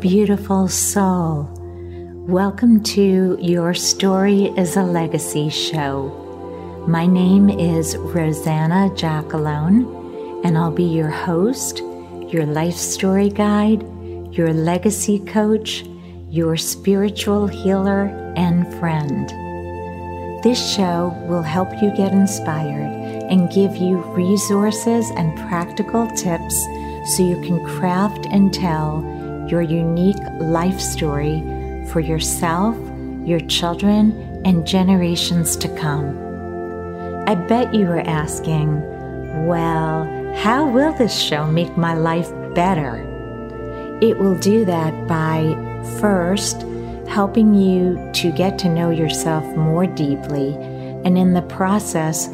Beautiful soul. Welcome to Your Story is a Legacy show. My name is Rosanna Giacalone, and I'll be your host, your life story guide, your legacy coach, your spiritual healer, and friend. This show will help you get inspired and give you resources and practical tips so you can craft and tell your unique life story for yourself, your children, and generations to come. I bet you are asking, well, how will this show make my life better? It will do that by first helping you to get to know yourself more deeply, and in the process,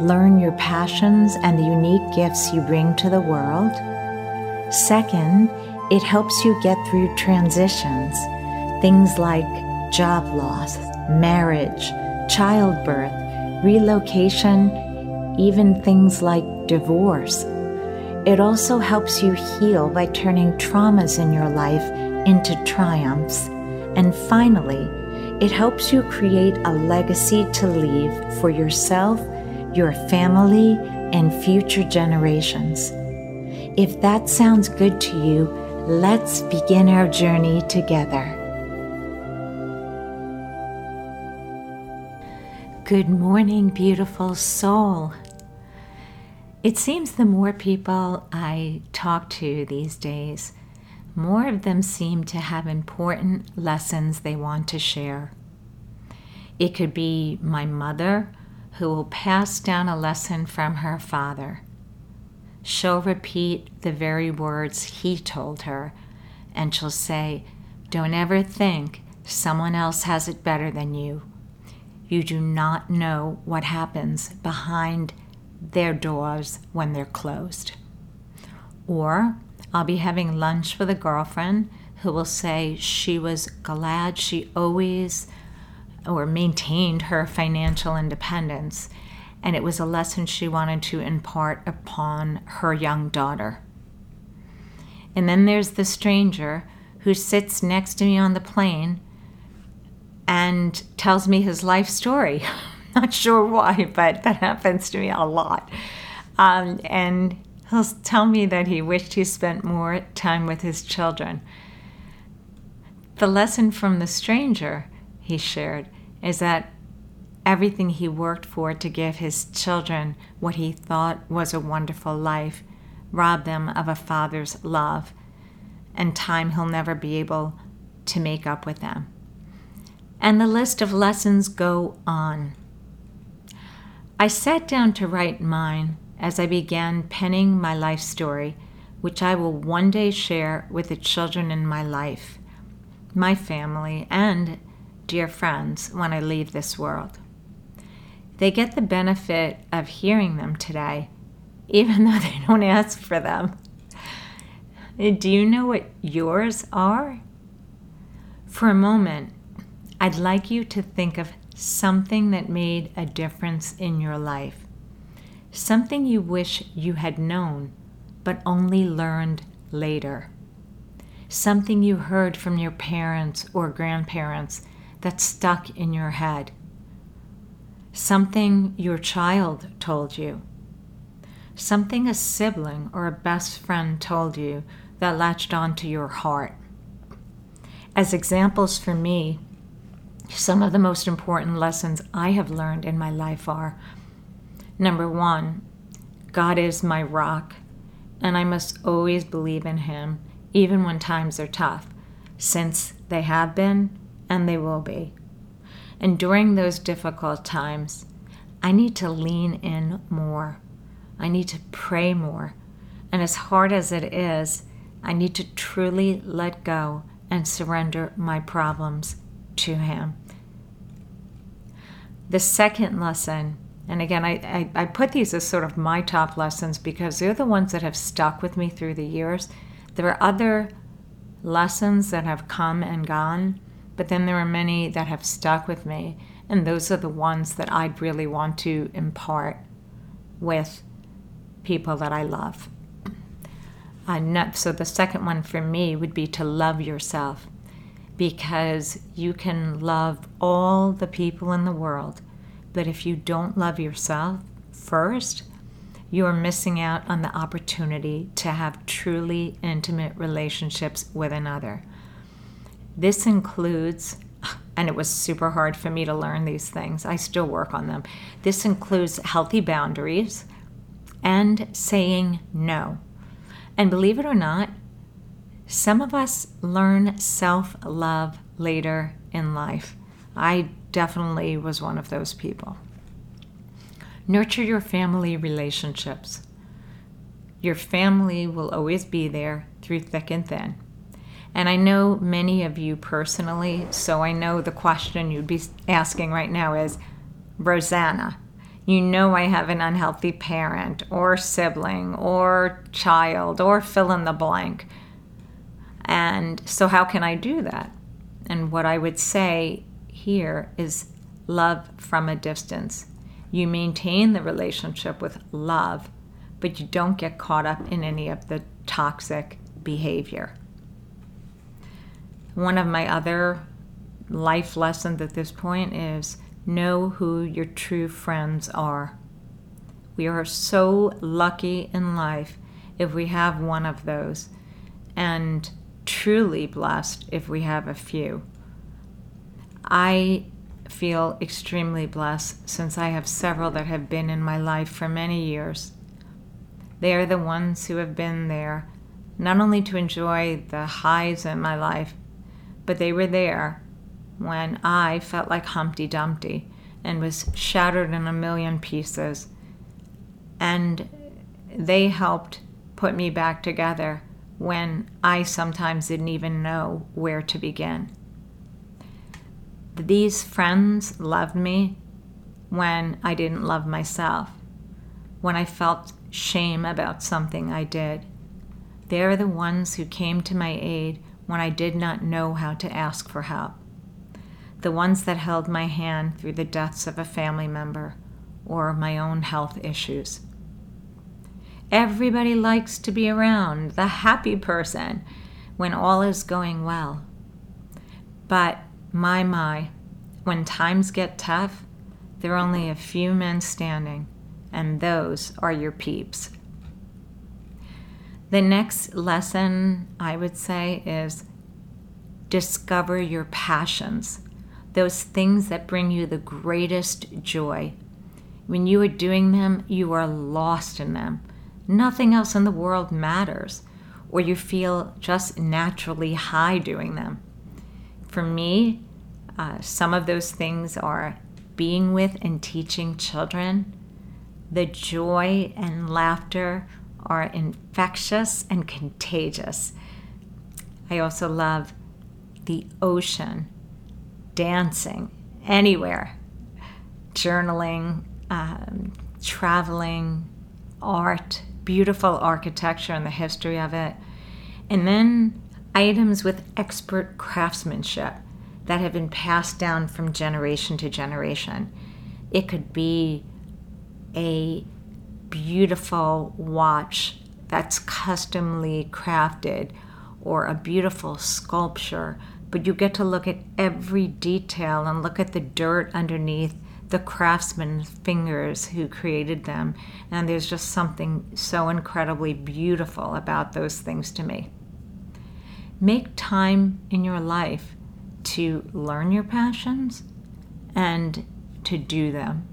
learn your passions and the unique gifts you bring to the world. Second, it helps you get through transitions, things like job loss, marriage, childbirth, relocation, even things like divorce. It also helps you heal by turning traumas in your life into triumphs. And finally, it helps you create a legacy to leave for yourself, your family, and future generations. If that sounds good to you, Let's begin our journey together. Good morning, beautiful soul. It seems the more people I talk to these days, more of them seem to have important lessons they want to share. It could be my mother who will pass down a lesson from her father she'll repeat the very words he told her, and she'll say, Don't ever think someone else has it better than you. You do not know what happens behind their doors when they're closed. Or I'll be having lunch with a girlfriend who will say she was glad she always or maintained her financial independence and it was a lesson she wanted to impart upon her young daughter. And then there's the stranger who sits next to me on the plane and tells me his life story. Not sure why, but that happens to me a lot. Um, and he'll tell me that he wished he spent more time with his children. The lesson from the stranger, he shared, is that everything he worked for to give his children what he thought was a wonderful life robbed them of a father's love and time he'll never be able to make up with them. And the list of lessons go on. I sat down to write mine as I began penning my life story, which I will one day share with the children in my life, my family, and dear friends when I leave this world. They get the benefit of hearing them today, even though they don't ask for them. Do you know what yours are? For a moment, I'd like you to think of something that made a difference in your life. Something you wish you had known, but only learned later. Something you heard from your parents or grandparents that stuck in your head something your child told you, something a sibling or a best friend told you that latched onto your heart. As examples for me, some of the most important lessons I have learned in my life are number one, God is my rock, and I must always believe in Him, even when times are tough, since they have been and they will be. And during those difficult times, I need to lean in more. I need to pray more. And as hard as it is, I need to truly let go and surrender my problems to Him. The second lesson, and again, I, I, I, put these as sort of my top lessons because they're the ones that have stuck with me through the years. There are other lessons that have come and gone, but then there are many that have stuck with me, and those are the ones that I'd really want to impart with people that I love. uh, so the second one for me would be to love yourself because you can love all the people in the world, but if you don't love yourself first, you are missing out on the opportunity to have truly intimate relationships with another. This includes, and it was super hard for me to learn these things, I still work on them. This includes healthy boundaries and saying no. And believe it or not, some of us learn self love later in life. I definitely was one of those people. Nurture your family relationships. Your family will always be there through thick and thin. And I know many of you personally, so I know the question you'd be asking right now is Rosanna, you know I have an unhealthy parent or sibling or child or fill in the blank. And so, how can I do that? And what I would say here is love from a distance. You maintain the relationship with love, but you don't get caught up in any of the toxic behavior. One of my other life lessons at this point is know who your true friends are. We are so lucky in life if we have one of those, and truly blessed if we have a few. I feel extremely blessed since I have several that have been in my life for many years. They are the ones who have been there not only to enjoy the highs in my life, but they were there when I felt like Humpty Dumpty and was shattered in a million pieces. And they helped put me back together when I sometimes didn't even know where to begin. These friends loved me when I didn't love myself, when I felt shame about something I did. They're the ones who came to my aid when I did not know how to ask for help the ones that held my hand through the deaths of a family member or my own health issues. Everybody likes to be around the happy person when all is going well. But my, my, when times get tough, there are only a few men standing, and those are your peeps. The next lesson I would say is discover your passions those things that bring you the greatest joy. When you are doing them, you are lost in them. Nothing else in the world matters, or you feel just naturally high doing them. For me, uh, some of those things are being with and teaching children. The joy and laughter are infectious and contagious. I also love the ocean dancing, anywhere, journaling, um, traveling, art, beautiful architecture and the history of it, and then items with expert craftsmanship that have been passed down from generation to generation. It could be a beautiful watch that's customly crafted or a beautiful sculpture but you get to look at every detail and look at the dirt underneath the craftsman's fingers who created them. And there's just something so incredibly beautiful about those things to me. Make time in your life to learn your passions and to do them.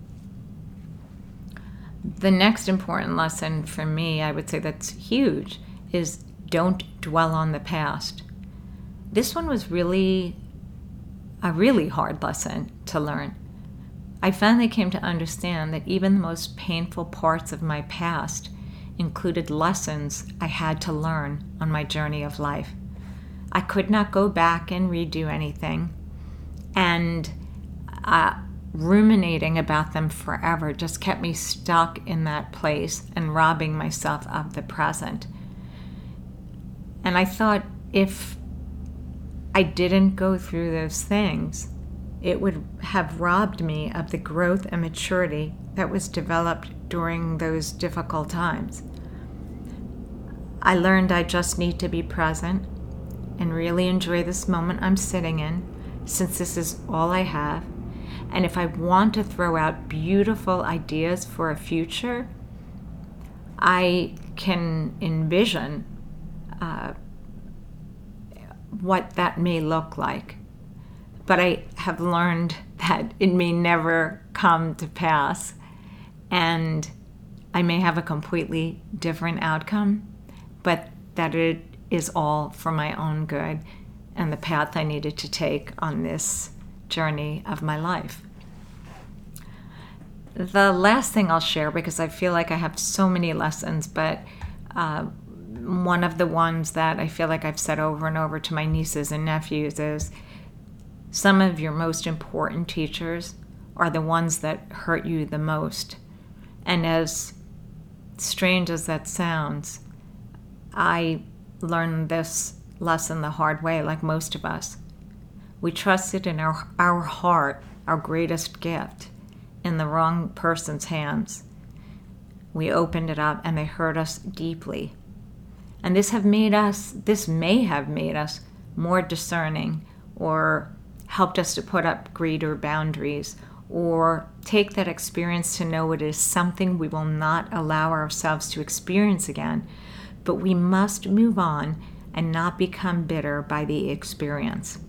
The next important lesson for me, I would say that's huge, is don't dwell on the past this one was really a really hard lesson to learn. I finally came to understand that even the most painful parts of my past included lessons I had to learn on my journey of life. I could not go back and redo anything, and uh, ruminating about them forever just kept me stuck in that place and robbing myself of the present. And I thought if I didn't go through those things, it would have robbed me of the growth and maturity that was developed during those difficult times. I learned I just need to be present and really enjoy this moment I'm sitting in, since this is all I have. And if I want to throw out beautiful ideas for a future, I can envision uh, what that may look like. But I have learned that it may never come to pass. And I may have a completely different outcome, but that it is all for my own good and the path I needed to take on this journey of my life. The last thing I'll share, because I feel like I have so many lessons, but uh, one of the ones that I feel like I've said over and over to my nieces and nephews is some of your most important teachers are the ones that hurt you the most. And as strange as that sounds, I learned this lesson the hard way, like most of us. We trusted in our, our heart, our greatest gift, in the wrong person's hands. We opened it up and they hurt us deeply. And this have made us this may have made us more discerning or helped us to put up greater boundaries or take that experience to know it is something we will not allow ourselves to experience again. But we must move on and not become bitter by the experience.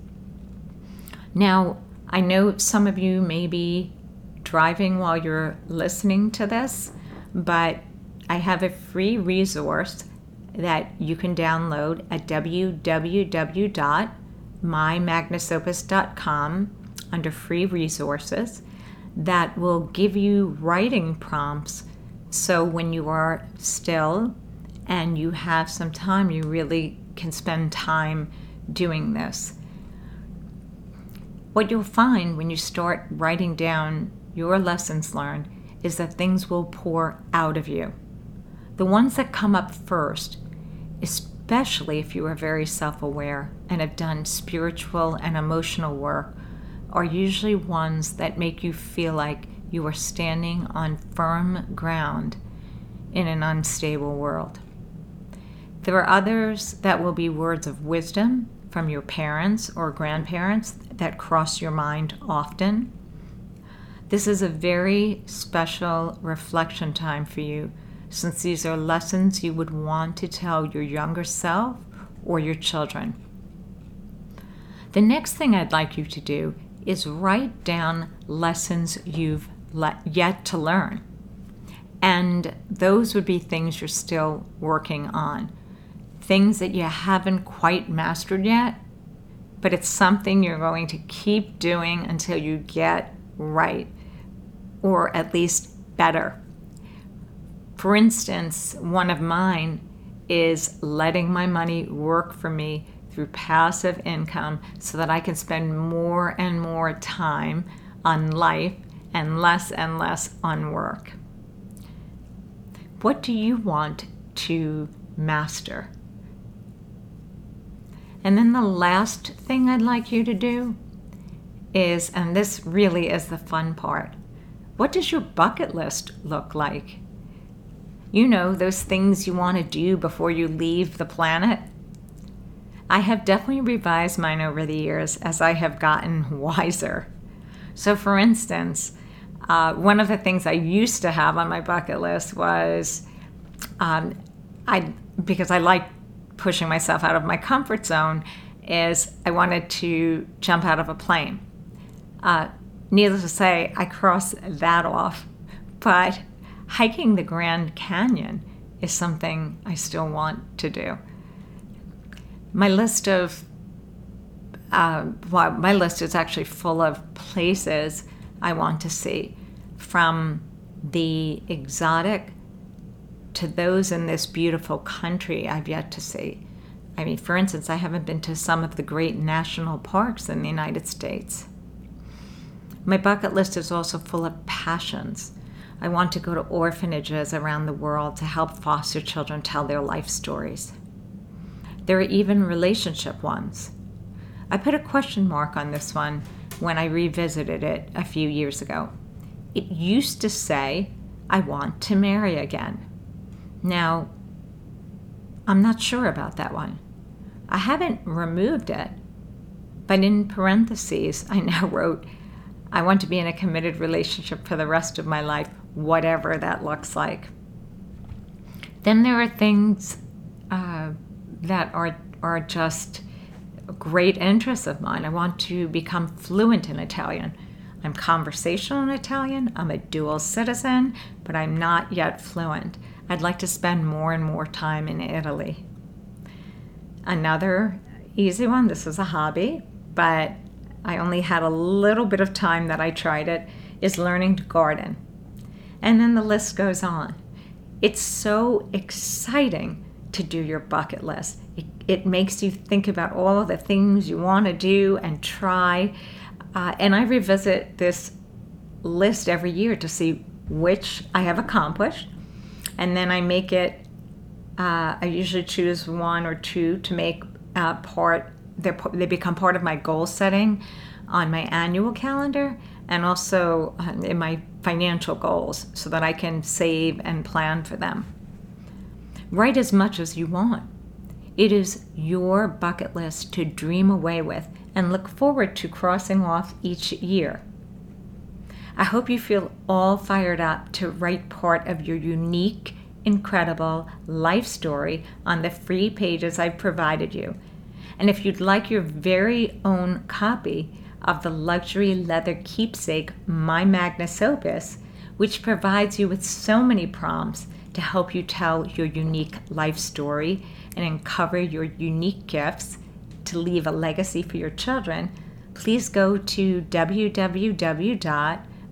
Now, I know some of you may be driving while you're listening to this, but I have a free resource that you can download at www.mymagnusopus.com under free resources that will give you writing prompts so when you are still and you have some time, you really can spend time doing this. What you'll find when you start writing down your lessons learned is that things will pour out of you. The ones that come up first, especially if you are very self aware and have done spiritual and emotional work, are usually ones that make you feel like you are standing on firm ground in an unstable world. There are others that will be words of wisdom from your parents or grandparents that cross your mind often. This is a very special reflection time for you since these are lessons you would want to tell your younger self or your children. The next thing I'd like you to do is write down lessons you've le- yet to learn. And those would be things you're still working on things that you haven't quite mastered yet, but it's something you're going to keep doing until you get right, or at least better. For instance, one of mine is letting my money work for me through passive income so that I can spend more and more time on life and less and less on work. What do you want to master? And then the last thing I'd like you to do is, and this really is the fun part, what does your bucket list look like? You know, those things you want to do before you leave the planet. I have definitely revised mine over the years as I have gotten wiser. So, for instance, uh, one of the things I used to have on my bucket list was um, I because I like pushing myself out of my comfort zone is I wanted to jump out of a plane. Uh, needless to say, I crossed that off, but hiking the Grand Canyon is something I still want to do. My list of uh, well, my list is actually full of places I want to see, from the exotic to those in this beautiful country I've yet to see. I mean, for instance, I haven't been to some of the great national parks in the United States. My bucket list is also full of passions. I want to go to orphanages around the world to help foster children tell their life stories. There are even relationship ones. I put a question mark on this one when I revisited it a few years ago. It used to say, I want to marry again. Now, I'm not sure about that one. I haven't removed it, but in parentheses, I now wrote, I want to be in a committed relationship for the rest of my life, whatever that looks like. Then there are things uh, that are, are just great interests of mine. I want to become fluent in Italian. I'm conversational in Italian, I'm a dual citizen, but I'm not yet fluent. I'd like to spend more and more time in Italy. Another easy one, this is a hobby, but I only had a little bit of time that I tried it, is learning to garden. And then the list goes on. It's so exciting to do your bucket list. It, it makes you think about all the things you want to do and try. Uh, and I revisit this list every year to see which I have accomplished. And then I make it, uh, I usually choose one or two to make uh, part, they become part of my goal setting on my annual calendar and also uh, in my financial goals so that I can save and plan for them. Write as much as you want. It is your bucket list to dream away with and look forward to crossing off each year. I hope you feel all fired up to write part of your unique, incredible life story on the free pages I've provided you. And if you'd like your very own copy of the luxury leather keepsake My Magnus Opus, which provides you with so many prompts to help you tell your unique life story and uncover your unique gifts to leave a legacy for your children, please go to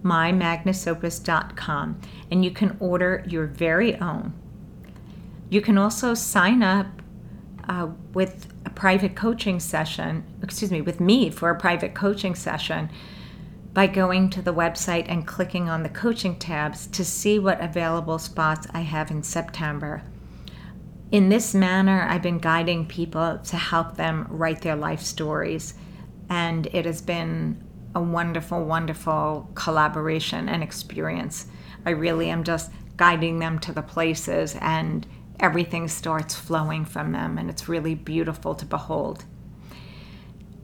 www.mymagnusopus.com and you can order your very own. You can also sign up uh, with a private coaching session, excuse me, with me for a private coaching session by going to the website and clicking on the coaching tabs to see what available spots I have in September. In this manner, I've been guiding people to help them write their life stories, and it has been a wonderful, wonderful collaboration and experience. I really am just guiding them to the places, and everything starts flowing from them, and it's really beautiful to behold.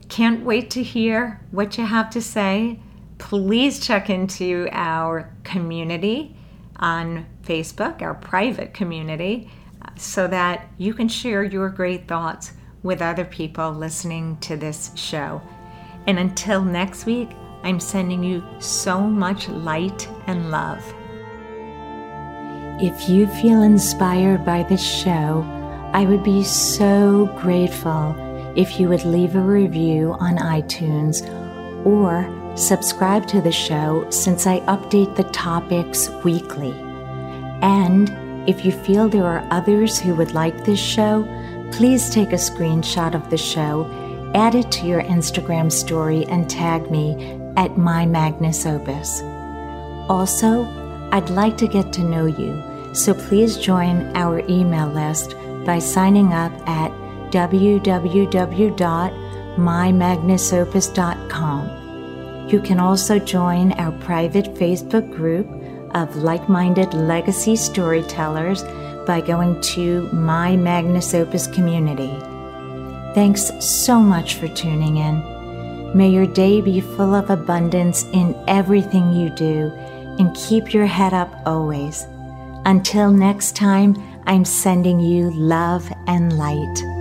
Can't wait to hear what you have to say. Please check into our community on Facebook, our private community so that you can share your great thoughts with other people listening to this show. And until next week, I'm sending you so much light and love. If you feel inspired by this show, I would be so grateful if you would leave a review on iTunes or subscribe to the show since I update the topics weekly. And if you feel there are others who would like this show, please take a screenshot of the show, add it to your Instagram story, and tag me at My Magnus Opus. Also, I'd like to get to know you, so please join our email list by signing up at www.mymagnusopus.com. You can also join our private Facebook group of like minded legacy storytellers by going to my Magnus Opus community. Thanks so much for tuning in. May your day be full of abundance in everything you do and keep your head up always. Until next time, I'm sending you love and light.